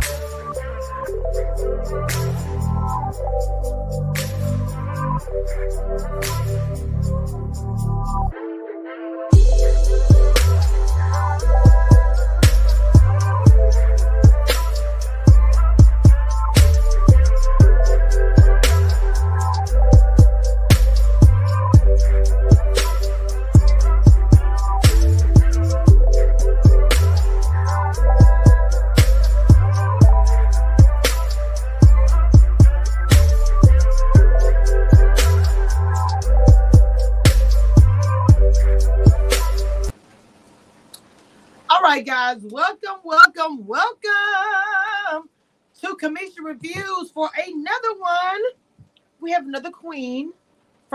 Thank you.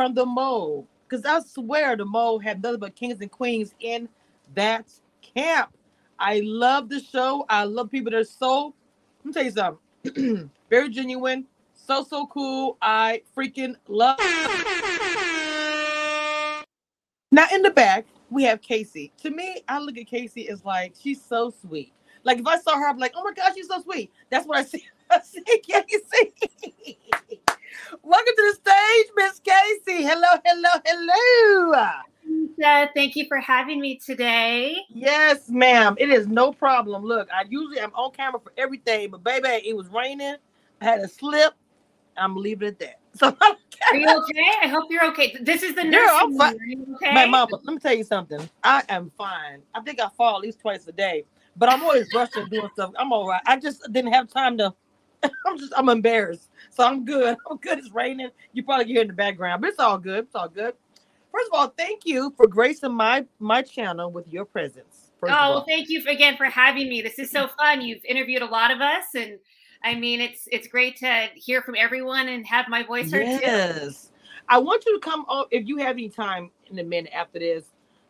From the mole. Because I swear the mole had nothing but kings and queens in that camp. I love the show. I love people that are so, let me tell you something, very genuine, so, so cool. I freaking love Now, in the back, we have Casey. To me, I look at Casey as like, she's so sweet. Like, if I saw her, I'm like, oh my gosh, she's so sweet. That's what I see. I see Casey. Welcome to the stage, Miss Casey. Hello, hello, hello. Uh, thank you for having me today. Yes, ma'am. It is no problem. Look, I usually am on camera for everything, but baby, it was raining. I had a slip. I'm leaving it at that. So are you okay? I hope you're okay. This is the nurse. I'm fine. Okay? My mama, let me tell you something. I am fine. I think I fall at least twice a day, but I'm always rushing doing stuff. I'm all right. I just didn't have time to. I'm just I'm embarrassed, so I'm good. I'm good. It's raining. You probably hear in the background, but it's all good. It's all good. First of all, thank you for gracing my my channel with your presence. oh, well, thank you again for having me. This is so fun. You've interviewed a lot of us, and I mean, it's it's great to hear from everyone and have my voice heard yes. too. Yes. I want you to come if you have any time in a minute after this.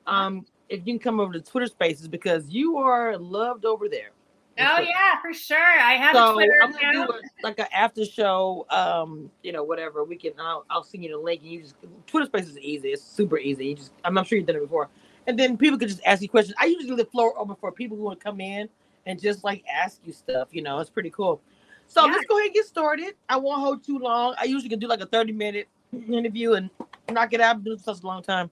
Um, if you can come over to Twitter Spaces because you are loved over there. Oh yeah, for sure. I have so a Twitter I'm gonna account. do a, like an after show, um, you know, whatever. We can. I'll, I'll send you the link, and you just Twitter Spaces is easy. It's super easy. You just, I'm, I'm sure you've done it before. And then people could just ask you questions. I usually leave the floor open for people who want to come in and just like ask you stuff. You know, it's pretty cool. So yeah. let's go ahead and get started. I won't hold too long. I usually can do like a 30 minute interview and knock it out. I've been such a long time.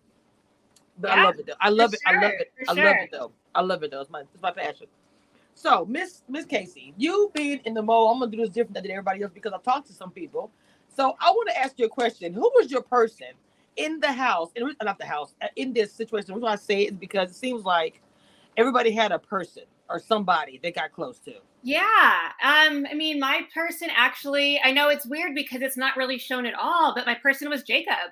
But yeah, I love it though. I love it. Sure, I love it. I sure. love it though. I love it though. It's my it's my passion. So, Miss Miss Casey, you being in the mole, I'm gonna do this different than everybody else because I talked to some people. So I want to ask you a question. Who was your person in the house? In, not the house, uh, in this situation. The reason I say it is because it seems like everybody had a person or somebody they got close to. Yeah. Um, I mean, my person actually, I know it's weird because it's not really shown at all, but my person was Jacob.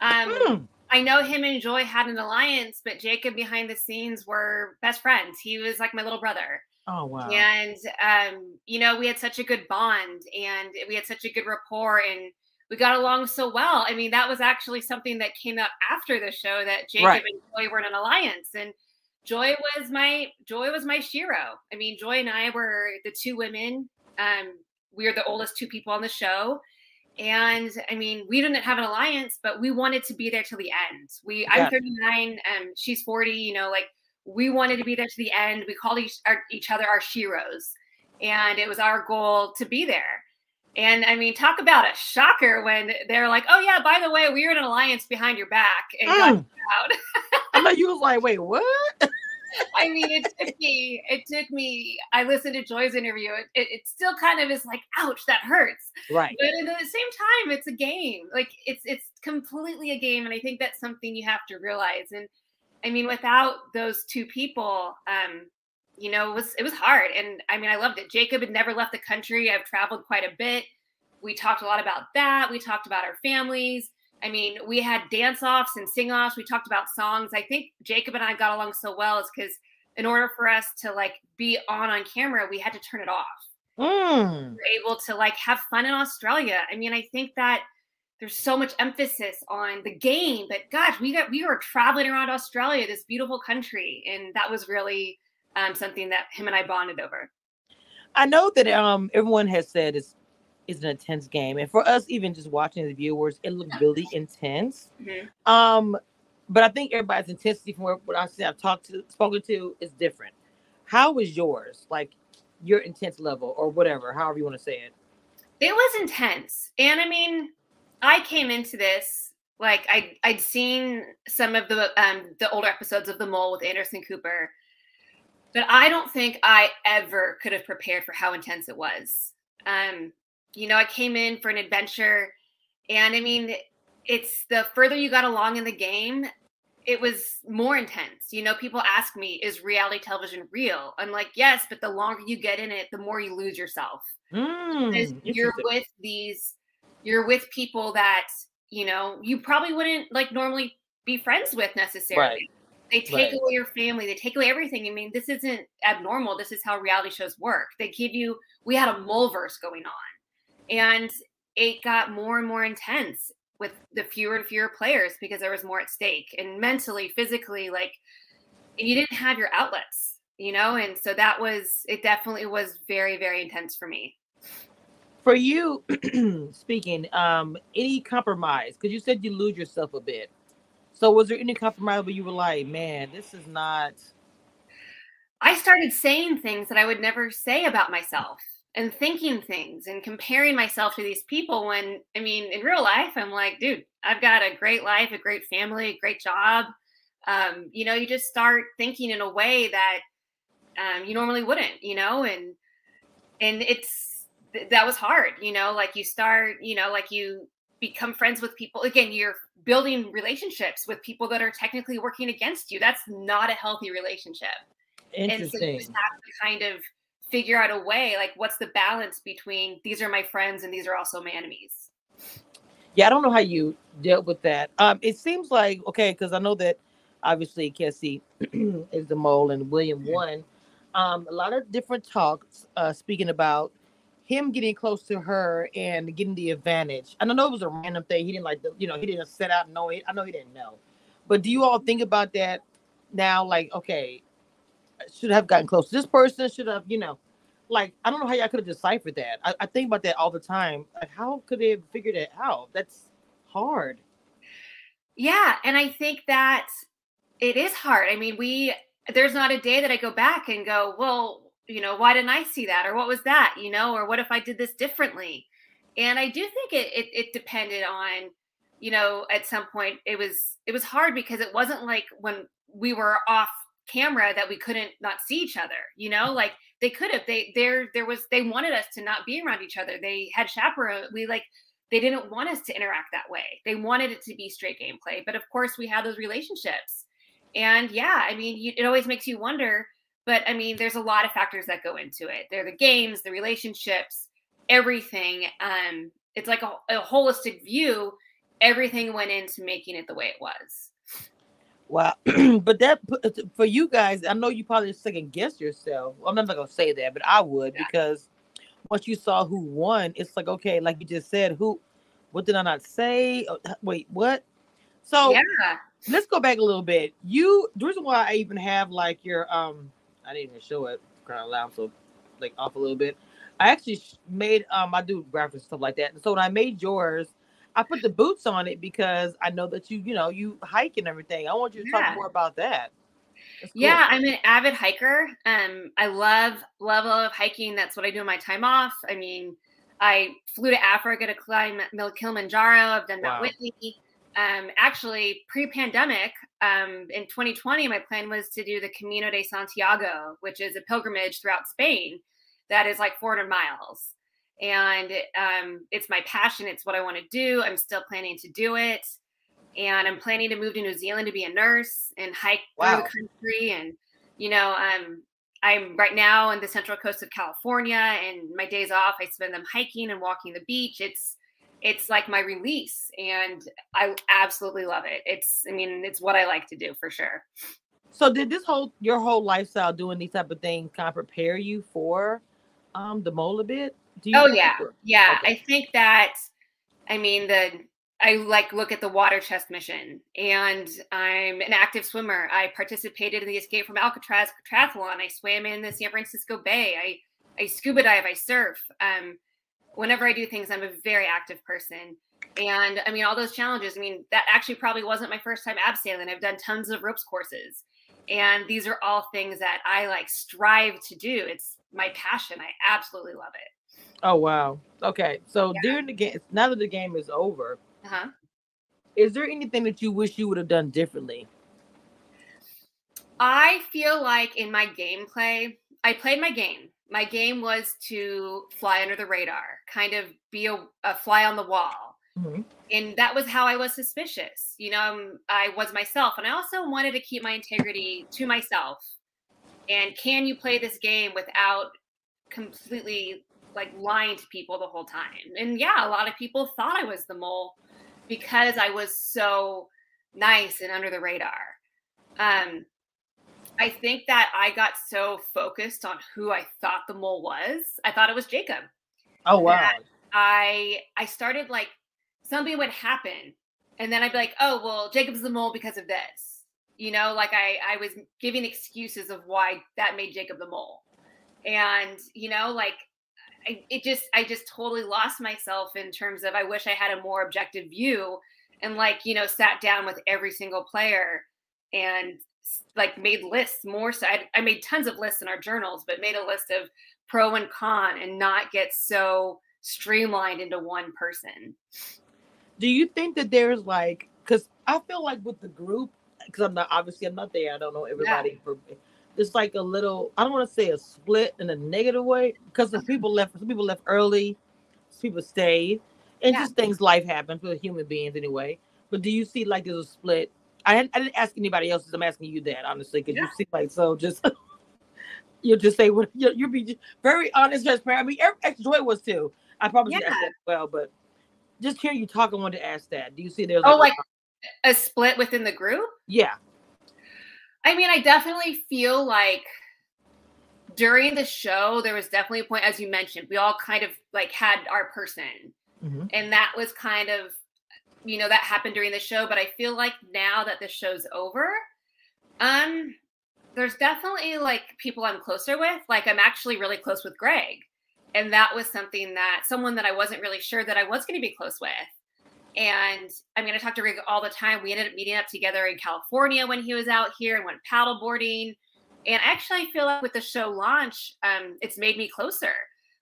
Um, mm. I know him and Joi had an alliance, but Jacob behind the scenes were best friends. He was like my little brother. Oh wow. And um, you know, we had such a good bond and we had such a good rapport and we got along so well. I mean, that was actually something that came up after the show that Jacob right. and Joi were in an alliance. And Joi was my Joi was my shero. I mean, Joi and I were the two women. Um, we are the oldest two people on the show. And I mean, we didn't have an alliance, but we wanted to be there till the end. We yeah. I'm 39, and she's 40, you know, like we wanted to be there to the end. We called each, our, each other our sheroes. And it was our goal to be there. And I mean, talk about a shocker when they're like, "Oh yeah, by the way, we are in an alliance behind your back." And mm. out. I know you was like, "Wait, what?" I mean, it took me. It took me. I listened to Joi's interview. It, it, it, still kind of is like, "Ouch, that hurts." Right. But at the same time, it's a game. Like it's it's completely a game, and I think that's something you have to realize. And I mean, without those two people, um, you know, it was it was hard. And I mean, I loved it. Jacob had never left the country. I've traveled quite a bit. We talked a lot about that. We talked about our families. I mean, we had dance offs and sing offs. We talked about songs. I think Jacob and I got along so well is because in order for us to like be on on camera, we had to turn it off. Mm. We were able to like have fun in Australia. I mean, I think that there's so much emphasis on the game, but gosh, we got we were traveling around Australia, this beautiful country, and that was really um, something that him and I bonded over. I know that um, everyone has said it's is an intense game, and for us, even just watching the viewers, it looked really intense. Mm-hmm. Um, but I think everybody's intensity from what I see, I've talked to, spoken to, is different. How was yours? Like your intense level, or whatever, however you want to say it. It was intense, and I mean, I came into this like I I'd seen some of the um the older episodes of The Mole with Anderson Cooper, but I don't think I ever could have prepared for how intense it was. Um, you know, I came in for an adventure, and I mean, it's the further you got along in the game, it was more intense. You know, people ask me, is reality television real? I'm like, yes, but the longer you get in it, the more you lose yourself. Mm, you're with these you're with people that you know you probably wouldn't like normally be friends with necessarily. Right. They take right. away your family. They take away everything. I mean, this isn't abnormal. This is how reality shows work. They give you. We had a mulverse going on, and it got more and more intense with the fewer and fewer players because there was more at stake, and mentally, physically, like you didn't have your outlets, you know. And so that was. It definitely was very, very intense for me. For you, speaking, um, any compromise? Because you said you lose yourself a bit so was there any compromise where you were like, man, this is not I started saying things that I would never say about myself and thinking things and comparing myself to these people when I mean in real life I'm like, dude, I've got a great life, a great family, a great job. Um, you know, you just start thinking in a way that um, you normally wouldn't, you know, and and it's that was hard, you know, like you start, you know, like you become friends with people again you're building relationships with people that are technically working against you that's not a healthy relationship Interesting. and so you just have to kind of figure out a way like what's the balance between these are my friends and these are also my enemies yeah i don't know how you dealt with that um it seems like okay because i know that obviously Kesi is the mole and william won um a lot of different talks uh speaking about him getting close to her and getting the advantage. And I know it was a random thing. He didn't like the, you know, he didn't set out know it. I know he didn't know. But do you all think about that now? Like, okay, should have gotten close this person, should have, you know, like I don't know how y'all could have deciphered that. I, I think about that all the time. Like, how could they have figured it out? That's hard. Yeah, and I think that it is hard. I mean, we there's not a day that I go back and go, well, you know, why didn't I see that? Or what was that? You know, or what if I did this differently? And I do think it, it, it depended on, you know, at some point it was it was hard because it wasn't like when we were off camera that we couldn't not see each other. You know, like they could have. They there there was they wanted us to not be around each other. They had chaperone. We like they didn't want us to interact that way. They wanted it to be straight gameplay. But of course, we had those relationships. And yeah, I mean, you, it always makes you wonder but I mean, there's a lot of factors that go into it. They're the games, the relationships, everything. Um, it's like a, a holistic view. Everything went into making it the way it was. Wow, but that for you guys, I know you probably second guess yourself. I'm not gonna say that, but I would yeah. because once you saw who won, it's like okay, like you just said, who, what did I not say? Oh, wait, what? So yeah. let's go back a little bit. You, the reason why I even have like your um I didn't even show it. Kind of loud, so like off a little bit. I actually made um I do graphics stuff like that. And so when I made yours, I put the boots on it because I know that you you know you hike and everything. I want you to yeah. talk more about that. Cool. Yeah, I'm an avid hiker. Um, I love love love hiking. That's what I do in my time off. I mean, I flew to Africa to climb Mount Kilimanjaro. I've done wow. Mount Whitney um, actually pre-pandemic um, in 2020 my plan was to do the camino de santiago which is a pilgrimage throughout spain that is like 400 miles and um, it's my passion it's what i want to do i'm still planning to do it and i'm planning to move to new zealand to be a nurse and hike wow. through the country and you know um, i'm right now in the central coast of california and my days off i spend them hiking and walking the beach it's it's like my release and I absolutely love it. It's I mean, it's what I like to do for sure. So did this whole your whole lifestyle doing these type of things kind of prepare you for um the mole a bit? Oh yeah. Yeah. Okay. I think that I mean the I like look at the water chest mission and I'm an active swimmer. I participated in the escape from Alcatraz triathlon. I swam in the San Francisco Bay. I I scuba dive, I surf. Um whenever I do things, I'm a very active person. And I mean, all those challenges, I mean, that actually probably wasn't my first time abseiling. I've done tons of ropes courses. And these are all things that I like strive to do. It's my passion. I absolutely love it. Oh, wow. Okay. So yeah. during the game, now that the game is over, uh-huh. is there anything that you wish you would have done differently? I feel like in my gameplay, I played my game my game was to fly under the radar, kind of be a, a fly on the wall. Mm-hmm. And that was how I was suspicious. You know, um, I was myself. And I also wanted to keep my integrity to myself. And can you play this game without completely like lying to people the whole time? And yeah, a lot of people thought I was the mole because I was so nice and under the radar. Um, I think that I got so focused on who I thought the mole was. I thought it was Jacob. Oh wow. I I started like something would happen, and then I'd be like, oh well, Jacob's the mole because of this. You know, like I I was giving excuses of why that made Jacob the mole, and you know, like I, it just I just totally lost myself in terms of I wish I had a more objective view and like you know sat down with every single player and like made lists more so I, I made tons of lists in our journals but made a list of pro and con and not get so streamlined into one person do you think that there's like because i feel like with the group because i'm not obviously i'm not there i don't know everybody yeah. It's like a little i don't want to say a split in a negative way because some people left some people left early some people stayed and yeah. just things life happens with human beings anyway but do you see like there's a split I, I didn't ask anybody else i'm asking you that honestly because yeah. you seem like so just you'll just say what you'll, you'll, be very honest transparent i mean extra joy was too i probably yeah. that as well but just hear you talk i wanted to ask that do you see there's oh like, like a split within the group yeah I mean, I definitely feel like during the show, there was definitely a point, as you mentioned, we all kind of like had our person. Mm-hmm. And that was kind of, you know, that happened during the show. But I feel like now that the show's over, um, there's definitely like people I'm closer with. Like I'm actually really close with Greg. And that was something that someone that I wasn't really sure that I was going to be close with. And I'm going to talk to Rick all the time. We ended up meeting up together in California when he was out here and went paddleboarding. And actually, I feel like with the show launch, um, it's made me closer.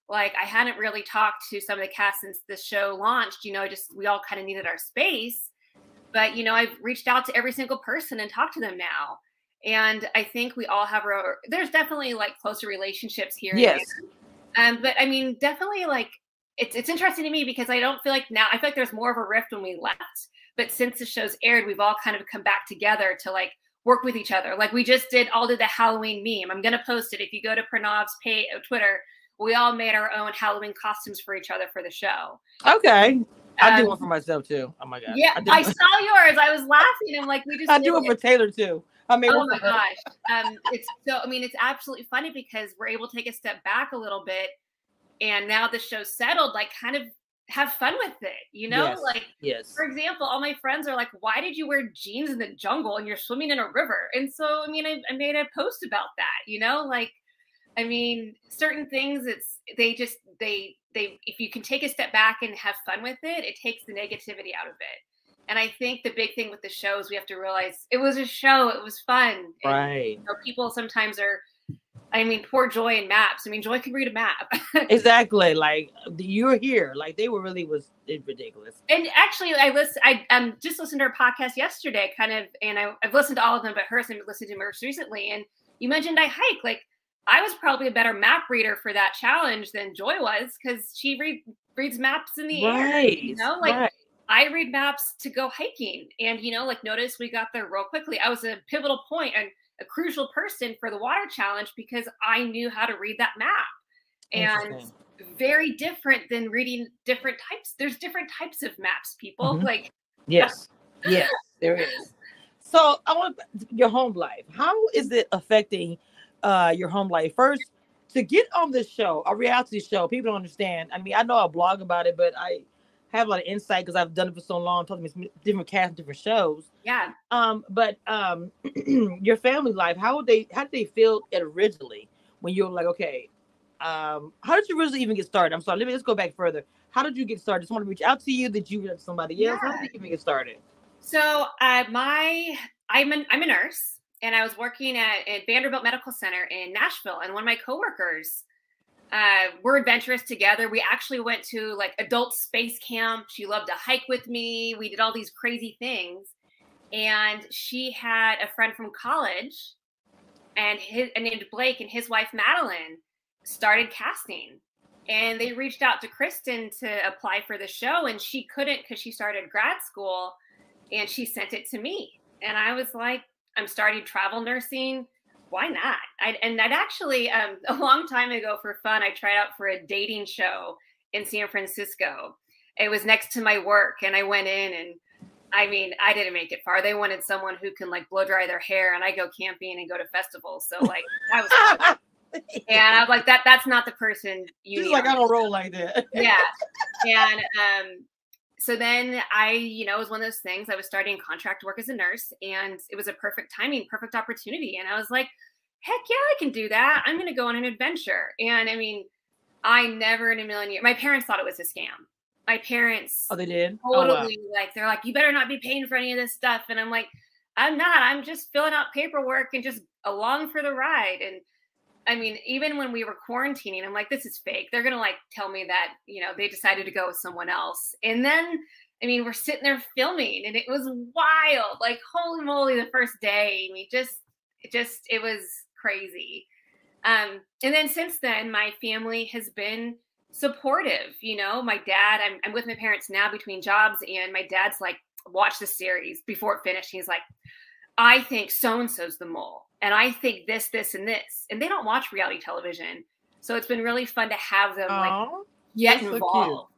Like I hadn't really talked to some of the cast since the show launched. You know, just we all kind of needed our space. But you know, I've reached out to every single person and talked to them now. And I think we all have our. There's definitely like closer relationships here. Yes. Um, but I mean, definitely like it's it's interesting to me because I don't feel like now I feel like there's more of a rift when we left, but since the show's aired, we've all kind of come back together to like work with each other. Like we just did all did the Halloween meme. I'm gonna post it if you go to Pranav's pay uh, Twitter. We all made our own Halloween costumes for each other for the show. Okay. I um, do one for myself too. Oh my god! Yeah, I, I saw yours. I was laughing. I'm like, we just. I do it for Taylor too. I mean, oh my gosh! Um, it's so. I mean, it's absolutely funny because we're able to take a step back a little bit and now the show's settled like kind of have fun with it you know? Yes. like yes. for example all my friends are like why did you wear jeans in the jungle and you're swimming in a river? And so i mean I, I made a post about that you know? Like i mean certain things it's they just they they if you can take a step back and have fun with it it takes the negativity out of it. And i think the big thing with the show is we have to realize it was a show it was fun. Right. and, you know, people sometimes are I mean, poor Joi and maps. I mean, Joi can read a map. exactly. Like you're here. Like they were really was ridiculous. And actually, I listen. I um just listened to her podcast yesterday, kind of, and I, have listened to all of them, but hers and listened to hers recently. And you mentioned I hike. Like I was probably a better map reader for that challenge than Joi was because she read, reads maps in the right. air. You know, like. Right. I read maps to go hiking, and you know, like notice we got there real quickly. I was a pivotal point, and a crucial person for the water challenge because I knew how to read that map. And very different than reading different types. There's different types of maps, people. Mm-hmm. Like yes, yes, there is. So I want your home life. How is it affecting uh, your home life? First, to get on this show, a reality show, people don't understand. I mean, I know I blog about it, but I have a lot of insight because I've done it for so long, talking to different cast, different shows. Yeah. Um, but um, your family life, how would they, how did they feel it originally when you were like, okay, um, how did you originally even get started? I'm sorry, let me let's go back further. How did you get started? Just want to reach out to you. Did you reach somebody else? Yeah. How did you even get started? So, uh, my I'm an I'm a nurse, and I was working at, at Vanderbilt Medical Center in Nashville, and one of my coworkers uh, we're adventurous together. We actually went to like adult space camp. She loved to hike with me. We did all these crazy things. And she had a friend from college and his and named Blake and his wife Madeline started casting. And they reached out to Kristen to apply for the show, and she couldn't because she started grad school and she sent it to me. And I was like, I'm starting travel nursing why not? I, and I'd actually, um, a long time ago for fun, I tried out for a dating show in San Francisco. It was next to my work, and I went in and I mean, I didn't make it far. They wanted someone who can like blow dry their hair, and I go camping and go to festivals. So like, I was, and I'm like, that that's not the person you. She's need like, I don't roll like that. yeah and um so then i you know it was one of those things i was starting contract work as a nurse and it was a perfect timing perfect opportunity and i was like heck yeah i can do that. I'm going to go on an adventure. And i mean i never in a million years my parents thought it was a scam. My parents Oh, they did. Oh, wow. totally like they're like you better not be paying for any of this stuff. And i'm like i'm not. I'm just filling out paperwork and just along for the ride. And i mean even when we were quarantining i'm like this is fake. They're gonna like tell me that you know they decided to go with someone else. And then i mean we're sitting there filming and it was wild. Like holy moly the first day i mean just it just it was crazy. Um and then since then my family has been supportive you know? My dad I'm, I'm with my parents now between jobs and my dad's like watch the series before it finished. He's like i think so and so's the mole and i think this this and this and they don't watch reality television. So it's been really fun to have them like get that's so involved.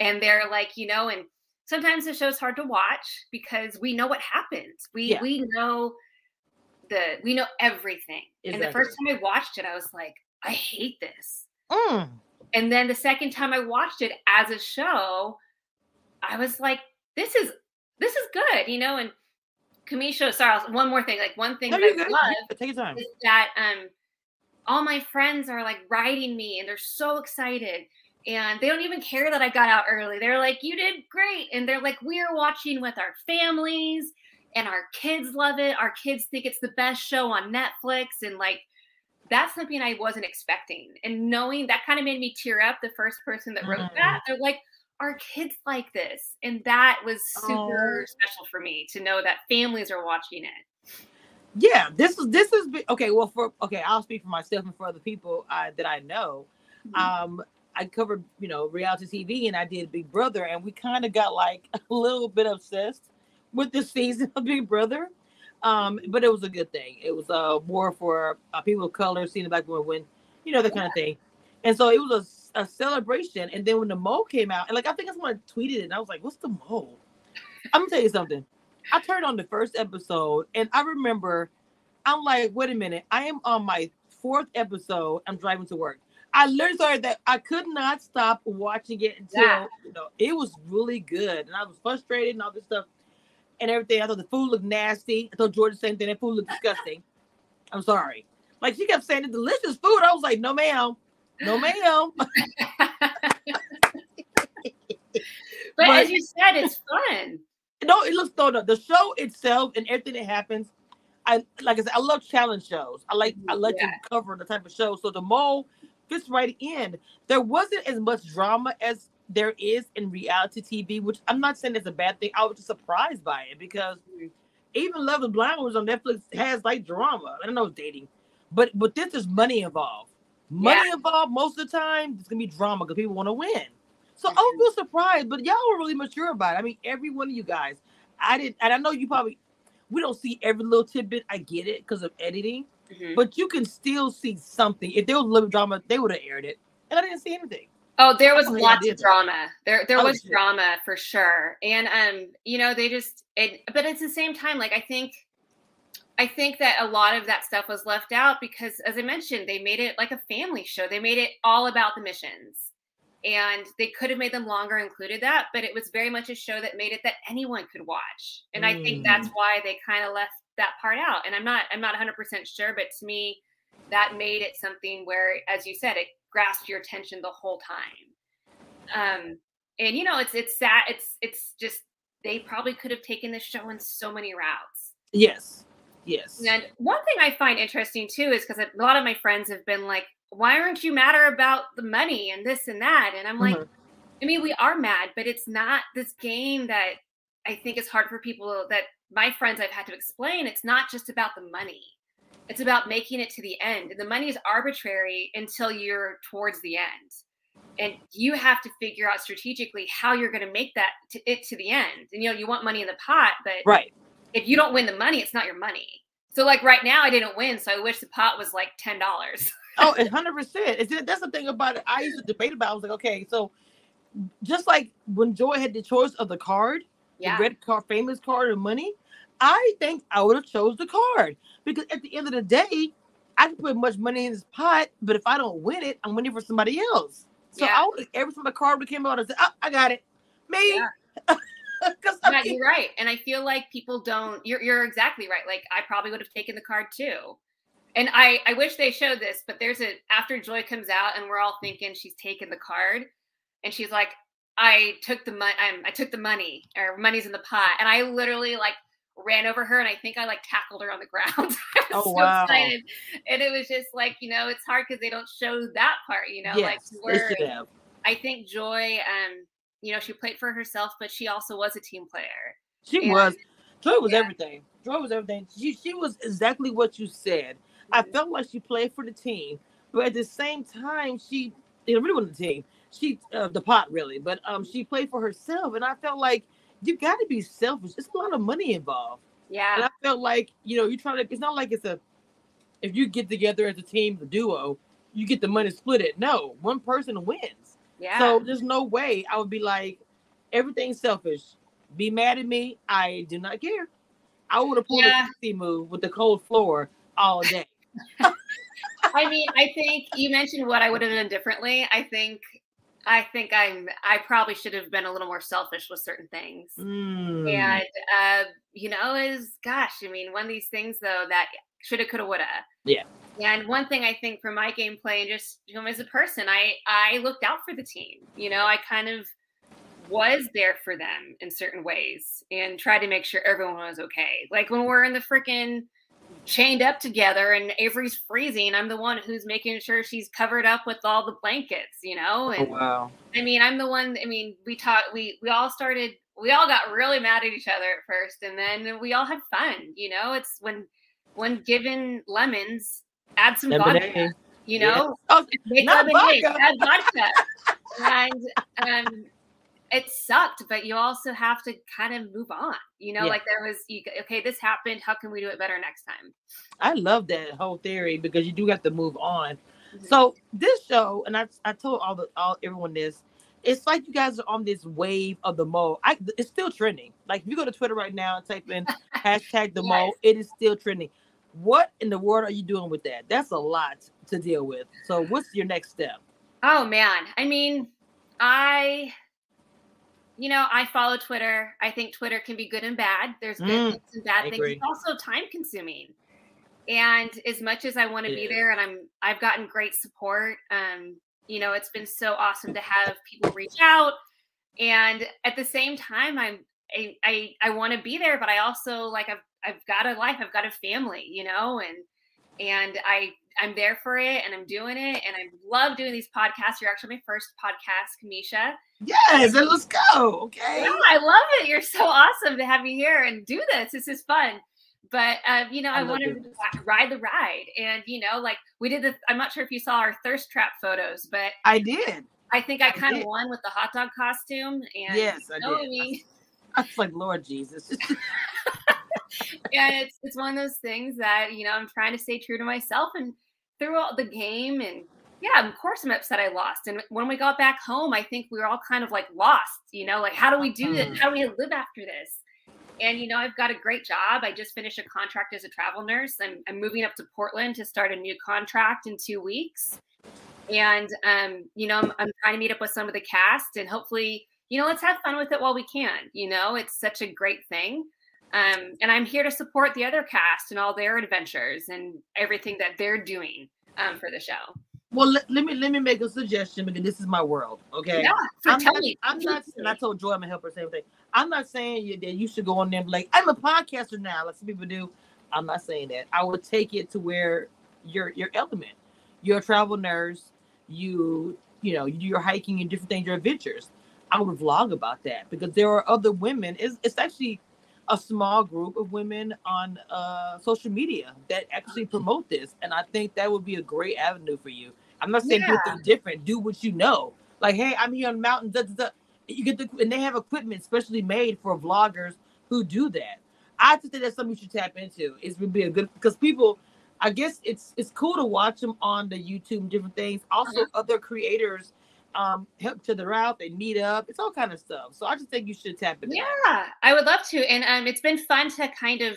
And they're like you know and sometimes the show's hard to watch because we know what happens. We Yeah. we know the we know everything and the first time i watched it i was like i hate this Mm. and then the second time I watched it as a show, I was like, this is this is good, you know. And Cameshia, sorry, one more thing. Like one thing No, that I good. love Take your time. is that um all my friends are like writing me and they're so excited. And they don't even care that I got out early. They're like, you did great. And they're like, we're watching with our families and our kids love it. Our kids think it's the best show on Netflix. And like, that's something I wasn't expecting. And knowing that kind of made me tear up. The first person that wrote Mm. that, they're like, our kids like this. And that was super Aw. special for me to know that families are watching it. Yeah, this is this is okay. Well, for okay, I'll speak for myself and for other people uh, that I know. Um, I covered you know reality TV and I did Big Brother, and we kind of got like a little bit obsessed with this season of Big Brother. Um, but it was a good thing. It was uh, more for uh, people of color, seeing the black women win, you know, that kind of thing. And so it was a, a celebration. And then when the mole came out, and like I think someone tweeted it, and I was like, "What's the mole?" I'm gonna tell you something. I turned on the first episode, and I remember I'm like, wait a minute, I am on my fourth episode. I'm driving to work. I literally started that I could not stop watching it until Yeah. you know it was really good, and I was frustrated and all this stuff and everything. I thought the food looked nasty. I told George the same thing. That food looked disgusting. I'm sorry. Like she kept saying the delicious food. I was like, no ma'am, no ma'am. But, But- as you said, it's fun. no, it looks though the, the show itself and everything that happens. I like I said, I love challenge shows. I like I like Yeah. to cover the type of show. So the mole fits right in. There wasn't as much drama as there is in reality TV, which I'm not saying it's a bad thing. I was just surprised by it because even Love the Blind was on Netflix has like drama. I don't know it's dating, but but this is money involved. Money involved most of the time. It's gonna be drama because people want to win. So I was real surprised, but y'all were really mature about it. I mean, every one of you guys. I didn't, and I know you probably we don't see every little tidbit. I get it because of editing, Mhm. but you can still see something. If there was a little drama, they would have aired it, and I didn't see anything. Oh, there was lots of drama. There there Oh, was shit. drama for sure. And um, you know, they just it but at the same time, like I think I think that a lot of that stuff was left out because as I mentioned, they made it like a family show. They made it all about the missions. And they could have made them longer, included that, but it was very much a show that made it that anyone could watch. And I think that's why they kind of left that part out. And I'm not I'm not 100% sure, but to me that made it something where as you said, it grasped your attention the whole time. Um, and you know, it's it's sad. It's it's just they probably could have taken this show in so many routes. Yes, yes. And one thing I find interesting too is because a lot of my friends have been like, "Why aren't you madder about the money and this and that?" And I'm like, Mhm. I mean, we are mad, but it's not this game that I think is hard for people that my friends I've had to explain. It's not just about the money. It's about making it to the end. And the money is arbitrary until you're towards the end. And you have to figure out strategically how you're going to make that to it to the end. And you know, you want money in the pot, but right. if you don't win the money, it's not your money. So like right now I didn't win, so I wish the pot was like ten dollars. Oh, it's hundred percent. It's that's the thing about it. I used to debate about. it. I was like, okay, so just like when Joi had the choice of the card, Yeah. the red card, famous card of money, I think I would have chose the card because at the end of the day, I can put much money in this pot, but if I don't win it, I'm winning for somebody else. So Yeah. I would every time the card came out, I said, oh, I got it. Me. Yeah. Yeah, you're right. And I feel like people don't you're you're exactly right. Like I probably would have taken the card too. And I I wish they showed this, but there's a after Joi comes out and we're all thinking she's taken the card and she's like I took the money I took the money or money's in the pot and I literally like ran over her and I think I like tackled her on the ground. I was Oh, so wow. excited. And it was just like, you know, it's hard because they don't show that part, you know, like yes, they where. I think Joi um you know, she played for herself, but she also was a team player. She And- was. Joi was yeah. everything. Joi was everything. She she was exactly what you said. I Mhm. felt like she played for the team, but at the same time, she it really wasn't the team. She uh, the pot really, but um, she played for herself, and I felt like you got to be selfish. It's a lot of money involved, Yeah. and I felt like you know you're trying to. It's not like it's a if you get together as a team, a duo, you get the money split it. No, one person wins. Yeah. So there's no way I would be like, everything's selfish. Be mad at me. I do not care. I would have pulled Yeah. a sexy move with the cold floor all day. I mean, I think you mentioned what I would have done differently. I think I think I'm I probably should have been a little more selfish with certain things. Mm. And uh, you know, is gosh, I mean, one of these things though that shoulda, coulda, woulda. Yeah. And one thing I think for my gameplay and just you know, as a person, I I looked out for the team. You know, I kind of was there for them in certain ways and tried to make sure everyone was okay. Like when we're in the freaking chained up together and Avery's freezing, I'm the one who's making sure she's covered up with all the blankets, you know? Oh, And wow. I mean, I'm the one. I mean, we taught. We we all started. We all got really mad at each other at first, and then we all had fun. You know, it's when when given lemons, add some vodka. Lemonade. You Yeah. know, Oh, make not lemonade, vodka. add vodka, and um, it sucked. But you also have to kind of move on. You know, Yeah. like there was. You, okay, this happened. How can we do it better next time? I love that whole theory because you do have to move on. Mm-hmm. So this show, and I, I told all the all everyone this, it's like you guys are on this wave of the mole. I it's still trending. Like if you go to Twitter right now and type in hashtag the mole, it is still trending. What in the world are you doing with that? That's a lot to deal with. So what's your next step? Oh man, I mean, I, you know, I follow Twitter. I think Twitter can be good and bad. There's good Mm, things and bad I things. agree. It's also time consuming. And as much as I want to be there, and I'm, I've gotten great support. Um, you know, it's been so awesome to have people reach out. And at the same time, I'm, I, I, I want to be there, but I also like I've, I've got a life. I've got a family. You know, and and I I'm there for it and I'm doing it and I love doing these podcasts. You're actually my first podcast, Cameshia. Yes, and let's go. Okay. Yeah, I love it. You're so awesome to have you here and do this. This is fun. But uh, you know, I I, wanted to ride the ride, and you know, like we did the. I'm not sure if you saw our thirst trap photos, but I did. I think I I kind of won with the hot dog costume. And Yes, I did. I mean, I was like, Lord Jesus. yeah, it's it's one of those things that you know I'm trying to stay true to myself and throughout the game and yeah, of course I'm upset I lost. And when we got back home, I think we were all kind of like lost, you know, like how do we do this? How do we live after this? And you know, I've got a great job. I just finished a contract as a travel nurse. I'm, I'm moving up to Portland to start a new contract in two weeks. And um, you know, I'm, I'm trying to meet up with some of the cast and hopefully, you know, let's have fun with it while we can. You know, it's such a great thing. Um, and I'm here to support the other cast and all their adventures and everything that they're doing um, for the show. well, let, let me let me make a suggestion because this is my world. Okay. Yeah, I'm tell not, me. I'm not, and I told Joi I'm her same thing. I'm not saying you, that you should go on there and be like, I'm a podcaster now, like some people do. I'm not saying that. I would take it to where your your element. You're a travel nurse. You you know you do your hiking and different things, your adventures. I would vlog about that because there are other women. It's, it's actually a small group of women on uh, social media that actually promote this, and I think that would be a great avenue for you. I'm not saying do Yeah. anything different. Do what you know. Like, hey, I'm here on the mountain. You get the and they have equipment specially made for vloggers who do that. I just think that's something you should tap into. It would be a good because people, I guess it's it's cool to watch them on the YouTube and different things. Also, Uh-huh. other creators um help each other out. They meet up. It's all kind of stuff. So I just think you should tap it. Yeah, I would love to, and um, it's been fun to kind of.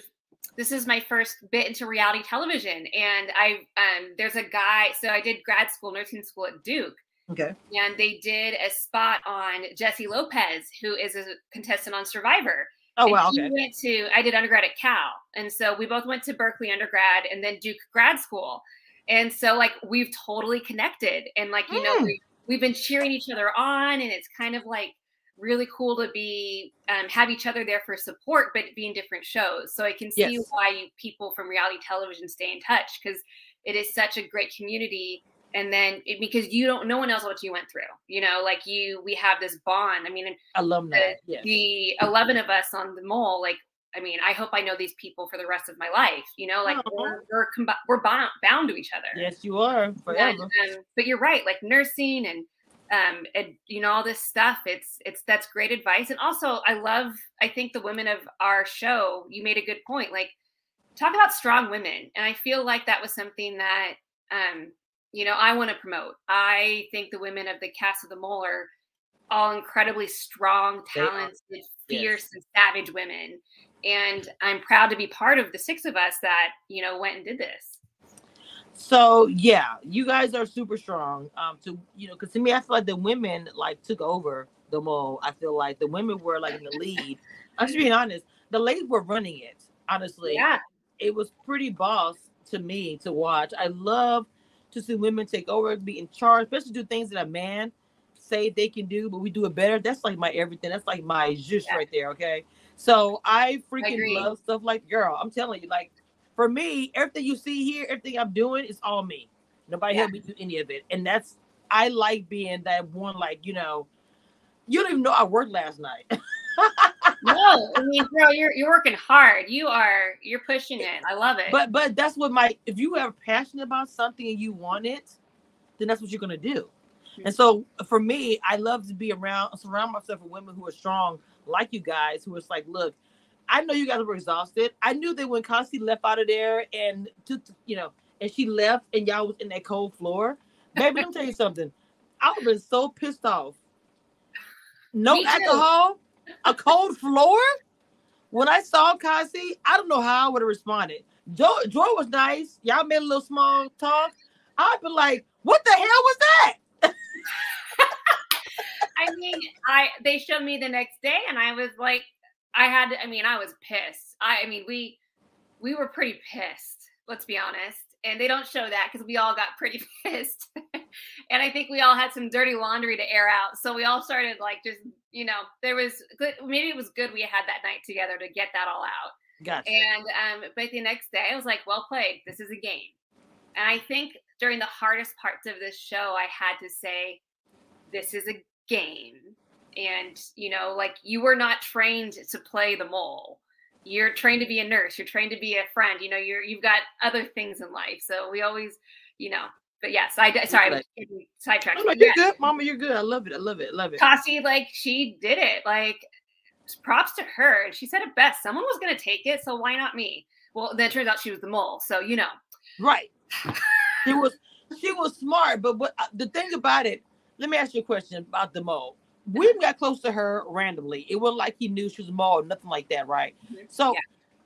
This is my first bit into reality television, and I um, there's a guy. So I did grad school, nursing school at Duke. Okay. And they did a spot on Jesse Lopez, who is a contestant on Survivor. Oh wow. Okay. went to I did undergrad at Cal, and so we both went to Berkeley undergrad and then Duke grad school, and so like we've totally connected, and like you know Mm. we, we've been cheering each other on, and it's kind of like really cool to be um, have each other there for support, but be in different shows. So I can see Yes. why you, people from reality television stay in touch because it is such a great community. And then it, because you don't, no one else knows what you went through, you know, like you, we have this bond. I mean, Alumni. the, Yes. the 11 of us on the mole like i mean i hope i know these people for the rest of my life you know like Aw. we're we're, combi- we're bound, bound to each other. Yes, you are And, forever. um, but you're right like nursing and um and you know all this stuff it's it's that's great advice. And also i love i think the women of our show you made a good point like talk about strong women. And i feel like that was something that um you know i want to promote. I think the women of the cast of the mole are all incredibly strong talented fierce and savage women and i'm proud to be part of the six of us that you know went and did this So yeah, you guys are super strong. Um, to you know, because to me, I feel like the women like took over the mall. I feel like the women were like in the lead. I'm just being honest. The ladies were running it. Honestly, yeah it was pretty boss to me to watch. I love to see women take over, be in charge, especially do things that a man say they can do, but we do it better. That's like my everything. That's like my just Yeah. right there. Okay. So I freaking agree. love stuff like girl. I'm telling you, like for me, everything you see here, everything I'm doing is all me. Nobody Yeah. helped me do any of it. And that's I like being that one, like, you know, you don't even know I worked last night. no, I mean, girl, you're you're working hard. You are you're pushing it. I love it. But but that's what my if you are passionate about something and you want it, then that's what you're gonna do. And so for me, I love to be around surround myself with women who are strong like you guys, who was like, look, I know you guys were exhausted. I knew that when Kesi left out of there and took you know, and she left and y'all was in that cold floor. Baby, let me tell you something. I would have been so pissed off. No alcohol, a cold floor. When I saw Kesi, I don't know how I would have responded. Joi, Joi was nice. Y'all made a little small talk. I'd be like, what the hell was that? I mean, I they showed me the next day, and I was like, I had. to- I mean, I was pissed. I, I mean, we we were pretty pissed. Let's be honest. And they don't show that because we all got pretty pissed. and I think we all had some dirty laundry to air out. So we all started like just, you know, there was good. Maybe it was good we had that night together to get that all out. Gotcha. And um, but the next day I was like, well played. This is a game. And I think during the hardest parts of this show, I had to say, this is a game. And you know, like you were not trained to play the mole. You're trained to be a nurse. You're trained to be a friend. You know, you're you've got other things in life. So we always, you know. But yes, I sorry, I sidetracked. Mama, you're yeah, good. Mama, you're good. I love it. I love it. Love it. Kesi, like she did it. Like props to her. And she said it best. Someone was gonna take it, so why not me? Well, then it turns out she was the mole. So you know. Right. She was she was smart, but what uh, the thing about it, let me ask you a question about the mole. We got close to her randomly. It wasn't like he knew she was a mole, nothing like that, right? Mhm. So Yeah.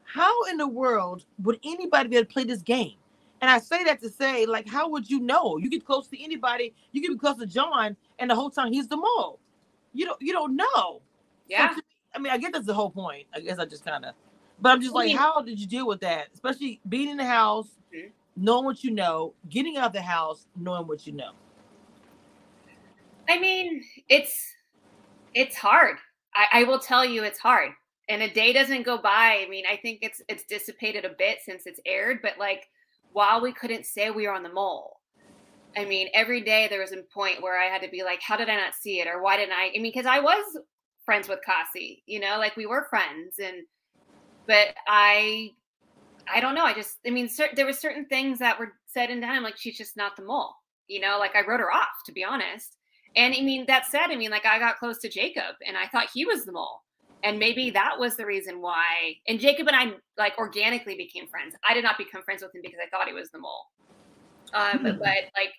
how in the world would anybody be able to play this game? And I say that to say, like, how would you know? You get close to anybody, you get close to John, and the whole time he's the mole. You don't you don't know. Yeah. I mean, I guess that's the whole point. I guess I just kind of, but I'm just like, mean- how did you deal with that? Especially being in the house, Mhm. knowing what you know, getting out of the house, knowing what you know. I mean, it's it's hard. I, I will tell you it's hard. And a day doesn't go by. I mean, I think it's it's dissipated a bit since it's aired, but like while we couldn't say we were on the mole, I mean, every day there was a point where I had to be like, how did I not see it? Or why didn't I? I mean, because I was friends with Kesi, you know, like we were friends. And, but I, I don't know. I just, I mean, cer- there were certain things that were said and done. I'm Like, she's just not the mole, you know, like I wrote her off, to be honest. And I mean, that said, I mean, like I got close to Jacob and I thought he was the mole. And maybe that was the reason why. And Jacob and I like organically became friends. I did not become friends with him because I thought he was the mole. Uh, but, Hmm. but like,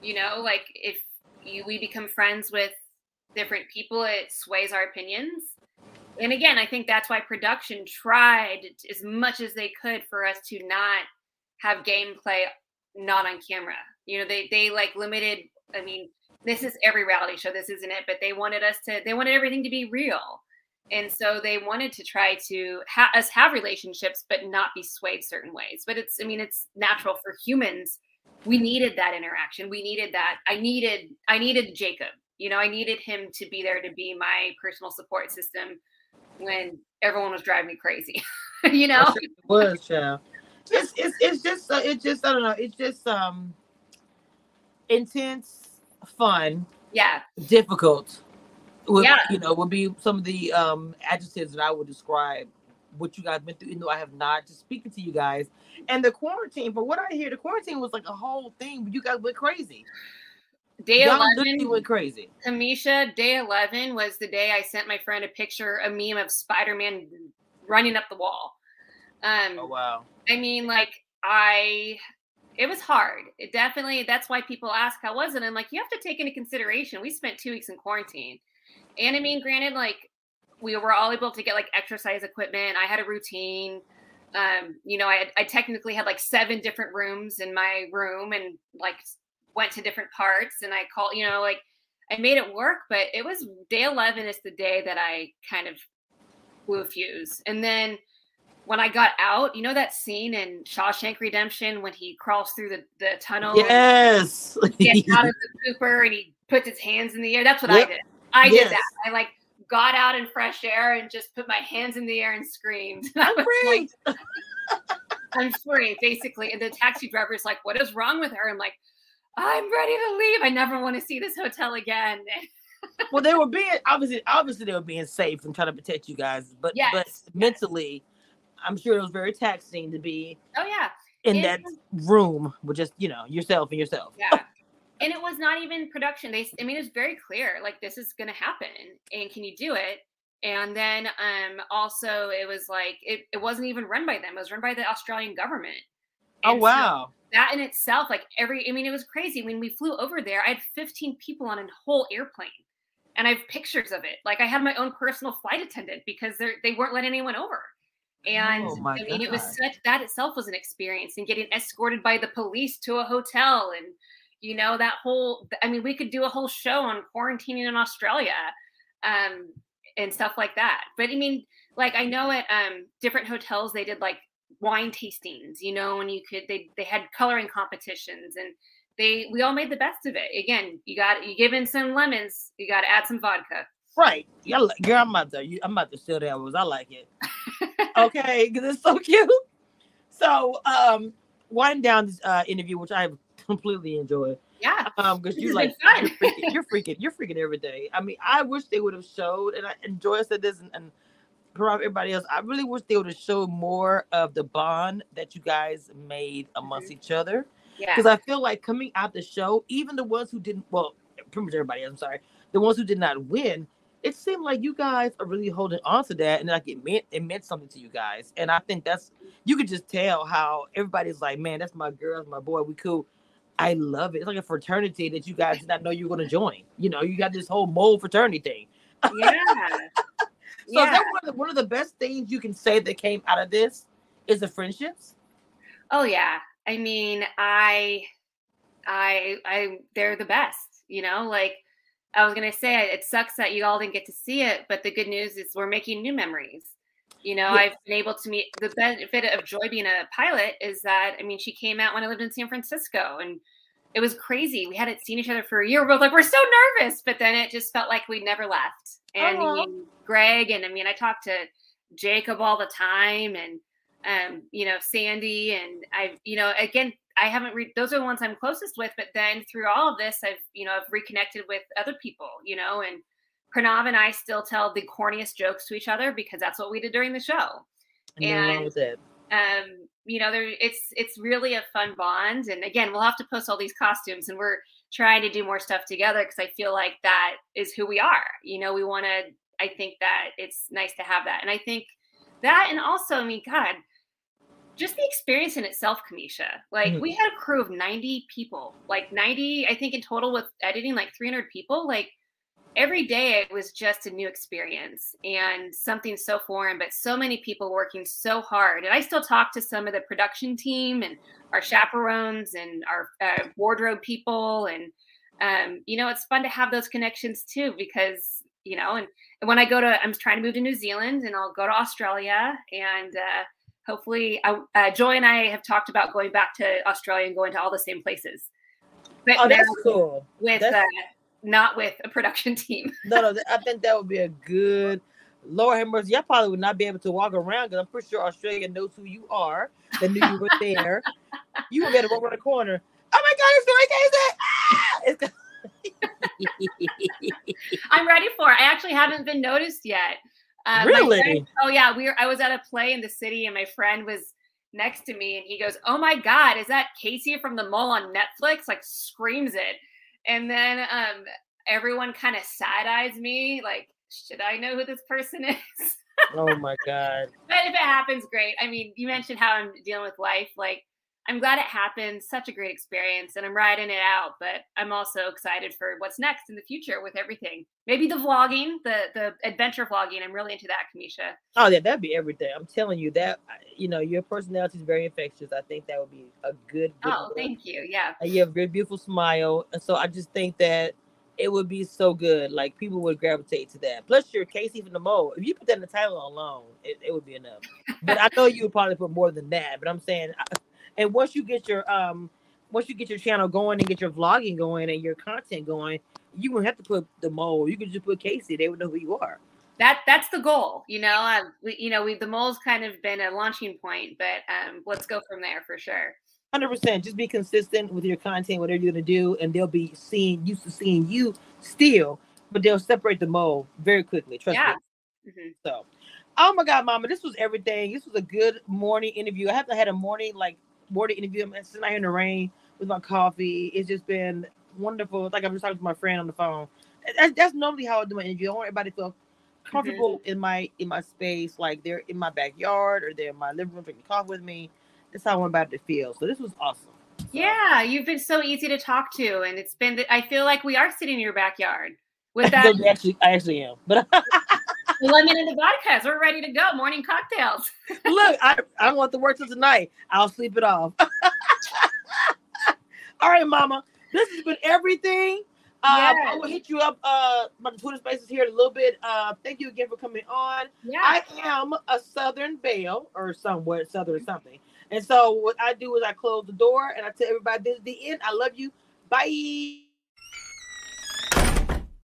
you know, like if you, we become friends with different people. It sways our opinions. And again, I think that's why production tried as much as they could for us to not have gameplay not on camera. You know, they they like limited. I mean, this is every reality show. This isn't it, but they wanted us to. They wanted everything to be real, and so they wanted to try to ha- us have relationships, but not be swayed certain ways. But it's. I mean, it's natural for humans. We needed that interaction. We needed that. I needed. I needed Jacob. You know, I needed him to be there to be my personal support system when everyone was driving me crazy. you know, it was, child it's it's it's just uh, it's just I don't know. It's just um intense, fun, yeah, difficult. Would, yeah, you know, would be some of the um adjectives that I would describe what you guys been through, even though I have not. Just speaking to you guys, and the quarantine. From what I hear, the quarantine was like a whole thing. But you guys went crazy. Day Y'all 11 went crazy. Cameshia, day 11 was the day I sent my friend a picture, a meme of Spider Man running up the wall. Um, oh wow! I mean, like I, it was hard. It definitely. That's why people ask how was it. I'm like, you have to take into consideration. We spent two weeks in quarantine, and I mean, granted, like we were all able to get like exercise equipment. I had a routine. Um, you know, I I technically had like seven different rooms in my room, and like went to different parts. And I called, you know, like I made it work. But it was day eleven is the day that I kind of blew a fuse, and then when I got out, you know that scene in Shawshank Redemption when he crawls through the, the tunnel? Yes. Gets out of the Cooper and he puts his hands in the air. That's what yep. I did. I yes. did that. I like got out in fresh air and just put my hands in the air and screamed. I'm free. Like, I'm free, basically. And the taxi driver's like, "What is wrong with her?" I'm like, "I'm ready to leave. I never want to see this hotel again." well, they were being obviously, obviously they were being safe and trying to protect you guys, but yes. but mentally, I'm sure it was very taxing to be. Oh yeah. In and, that room with just you know yourself and yourself. Yeah. and it was not even production. They, I mean, it was very clear. Like this is going to happen, and can you do it? And then um also it was like it, it wasn't even run by them. It was run by the Australian government. Oh, and oh wow. So that in itself, like every, I mean, it was crazy. When we flew over there, I had 15 people on a whole airplane and I have pictures of it. Like I had my own personal flight attendant because they they weren't letting anyone over. And oh I mean, God. it was such that itself was an experience and getting escorted by the police to a hotel and you know that whole I mean, we could do a whole show on quarantining in Australia um and stuff like that. But I mean, like I know at um different hotels they did like wine tastings, you know, and you could they they had coloring competitions and they we all made the best of it. Again, you got you give in some lemons, you got to add some vodka. Right. Yeah, girl, I'm about to I'm about to steal that was I like it. Okay, because it's so cute. So, um, winding down this uh, interview, which I completely enjoyed. Yeah. Um, because you like you're freaking, you're freaking, you're freaking every day. I mean, I wish they would have showed, and I enjoy said this, and, and everybody else. I really wish they would have showed more of the bond that you guys made amongst mm-hmm. each other. Yeah. Because I feel like coming out the show, even the ones who didn't, well, pretty much everybody. I'm sorry, the ones who did not win it seemed like you guys are really holding on to that and like it meant it meant something to you guys and i think that's you could just tell how everybody's like man that's my girl that's my boy we cool. I love it. It's like a fraternity that you guys did not know you were going to join. You know you got this whole mole fraternity thing. Yeah. So yeah. that one of, the, one of the best things you can say that came out of this is the friendships? Oh yeah. I mean i i i they're the best you know? Like I was gonna say it sucks that you all didn't get to see it, but the good news is we're making new memories. You know, yeah. I've been able to meet the benefit of Joi being a pilot is that I mean she came out when I lived in San Francisco and it was crazy. We hadn't seen each other for a year. We're both like, we're so nervous, but then it just felt like we'd never left. And I mean, Greg and I mean, I talked to Jacob all the time and um, you know, Sandy and I, you know, again, I haven't read those are the ones I'm closest with, but then through all of this, I've you know I've reconnected with other people, you know, and Pranav and I still tell the corniest jokes to each other because that's what we did during the show. And, and um, you know, there it's it's really a fun bond. And again, we'll have to post all these costumes, and we're trying to do more stuff together because I feel like that is who we are. You know, we want to. I think that it's nice to have that, and I think that, and also, I mean, God, just the experience in itself, Cameshia. Like Mhm. we had a crew of 90 people, like 90, I think in total with editing, like 300 people. Like every day it was just a new experience and something so foreign, but so many people working so hard. And I still talk to some of the production team and our chaperones and our uh, wardrobe people. And, um, you know, it's fun to have those connections too, because, you know, and, and when I go to, I'm trying to move to New Zealand and I'll go to Australia and, uh, hopefully I, uh, Joi and i have talked about going back to australia and going to all the same places but Oh, that's cool. with That's- uh, not with a production team No, no, I think that would be a good. Lord have mercy. Y'all probably would not be able to walk around because I'm pretty sure Australia knows who you are. They knew you were there. you would be able to walk around the corner. Oh my God, it's Joi Casey! It's i'm ready for it i actually haven't been noticed yet Uh, Really? friend- oh yeah we were i was at a play in the city and my friend was next to me and he goes oh my god is that casey from the mole on netflix like screams it and then um everyone kind of side eyes me like should i know who this person is oh my God. but if it happens, great. I mean, you mentioned how I'm dealing with life. Like, I'm glad it happened. Such a great experience, and I'm riding it out. But I'm also excited for what's next in the future with everything. Maybe the vlogging, the the adventure vlogging. I'm really into that, Cameshia. Oh yeah, that'd be everything. I'm telling you that. You know, your personality is very infectious. I think that would be a good. good Oh, look. thank you. Yeah. and you have a very beautiful smile. And so I just think that it would be so good. Like people would gravitate to that. Plus, you're Casey from the Mole. If you put that in the title alone, it, it would be enough. But I know you would probably put more than that. But I'm saying, I- and once you get your um, once you get your channel going and get your vlogging going and your content going, you wouldn't have to put the Mole. You can just put Casey. They would know who you are. That that's the goal. You know, uh, we, you know, we the mole's kind of been a launching point, but um, let's go from there for sure. Hundred percent. Just be consistent with your content, whatever you're gonna do, and they'll be seeing used to seeing you still, but they'll separate the mole very quickly. Trust Yeah. me. Mhm. So, oh my God, Mama, this was everything. This was a good morning interview. I haven't had a morning like morning interview. I'm sitting out here in the rain with my coffee. It's just been wonderful. It's like I'm just talking to my friend on the phone. That's, that's normally how I do my interview. I want everybody to feel comfortable mm-hmm. in my in my space, like they're in my backyard or they're in my living room drinking coffee with me. That's how I want everybody to feel. So this was awesome. So, Yeah, you've been so easy to talk to, and it's been. I feel like we are sitting in your backyard with that I actually, I actually am. But lemon and the vodkas. We're ready to go. Morning cocktails. look, I, I don't want to work till tonight. I'll sleep it off. All right, Mama. This has been everything. Uh, Yes. I will hit you up uh the Twitter spaces here in a little bit. Uh, thank you again for coming on. Yeah. I am a Southern Belle or somewhat Southern or something. And so what I do is I close the door and I tell everybody this is the end. I love you. Bye.